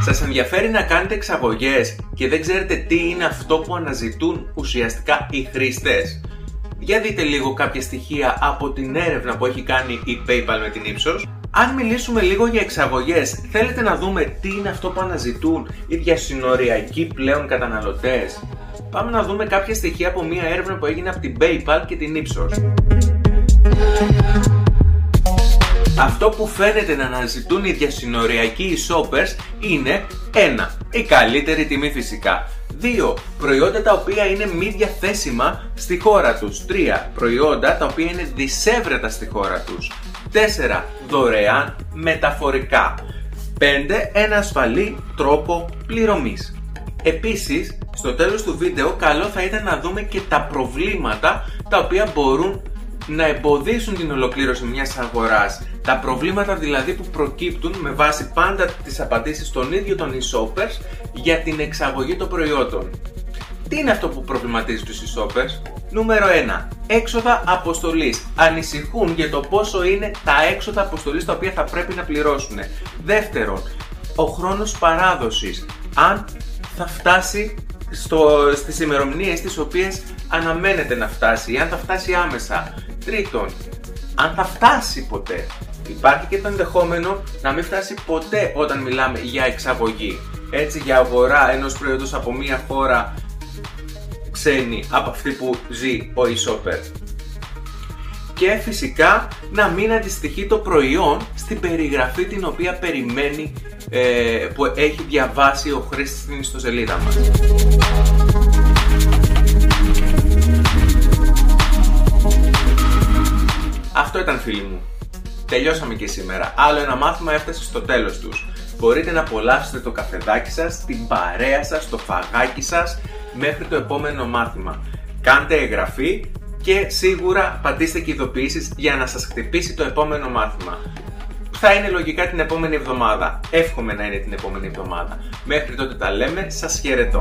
Σας ενδιαφέρει να κάνετε εξαγωγές και δεν ξέρετε τι είναι αυτό που αναζητούν ουσιαστικά οι χρήστες; Για δείτε λίγο κάποια στοιχεία από την έρευνα που έχει κάνει η PayPal με την Ipsos. Αν μιλήσουμε λίγο για εξαγωγές, θέλετε να δούμε τι είναι αυτό που αναζητούν οι διασυνοριακοί πλέον καταναλωτές; Πάμε να δούμε κάποια στοιχεία από μια έρευνα που έγινε από την PayPal και την Ipsos. Αυτό που φαίνεται να αναζητούν οι διασυνοριακοί shoppers είναι 1. Η καλύτερη τιμή φυσικά. 2. Προϊόντα τα οποία είναι μη διαθέσιμα στη χώρα τους. 3. Προϊόντα τα οποία είναι δισεύρετα στη χώρα τους. 4. Δωρεάν μεταφορικά. 5. Ένα ασφαλή τρόπο πληρωμής. Επίσης, στο τέλος του βίντεο καλό θα ήταν να δούμε και τα προβλήματα τα οποία μπορούν να εμποδίσουν την ολοκλήρωση μιας αγοράς. Τα προβλήματα δηλαδή που προκύπτουν με βάση πάντα τις απαντήσεις των ίδιων των e-shoppers για την εξαγωγή των προϊόντων. Τι είναι αυτό που προβληματίζει τους e-shoppers? Νούμερο 1. Έξοδα αποστολής. Ανησυχούν για το πόσο είναι τα έξοδα αποστολής τα οποία θα πρέπει να πληρώσουν. Δεύτερον, ο χρόνος παράδοσης. Αν θα φτάσει στο, στις ημερομηνίες τις οποίες αναμένεται να φτάσει ή αν θα φτάσει άμεσα. Τρίτον, αν θα φτάσει ποτέ. Υπάρχει και το ενδεχόμενο να μην φτάσει ποτέ όταν μιλάμε για εξαγωγή. Έτσι για αγορά ενός προϊόντος από μία χώρα ξένη από αυτή που ζει ο e-shopper. Και φυσικά να μην αντιστοιχεί το προϊόν στην περιγραφή την οποία περιμένει ε, που έχει διαβάσει ο χρήστης στην ιστοσελίδα μας. Αυτό ήταν φίλοι μου. Τελειώσαμε και σήμερα. Άλλο ένα μάθημα έφτασε στο τέλος τους. Μπορείτε να απολαύσετε το καφεδάκι σας, την παρέα σας, το φαγάκι σας μέχρι το επόμενο μάθημα. Κάντε εγγραφή και σίγουρα πατήστε και ειδοποιήσεις για να σας χτυπήσει το επόμενο μάθημα. Θα είναι λογικά την επόμενη εβδομάδα. Εύχομαι να είναι την επόμενη εβδομάδα. Μέχρι τότε τα λέμε. Σας χαιρετώ.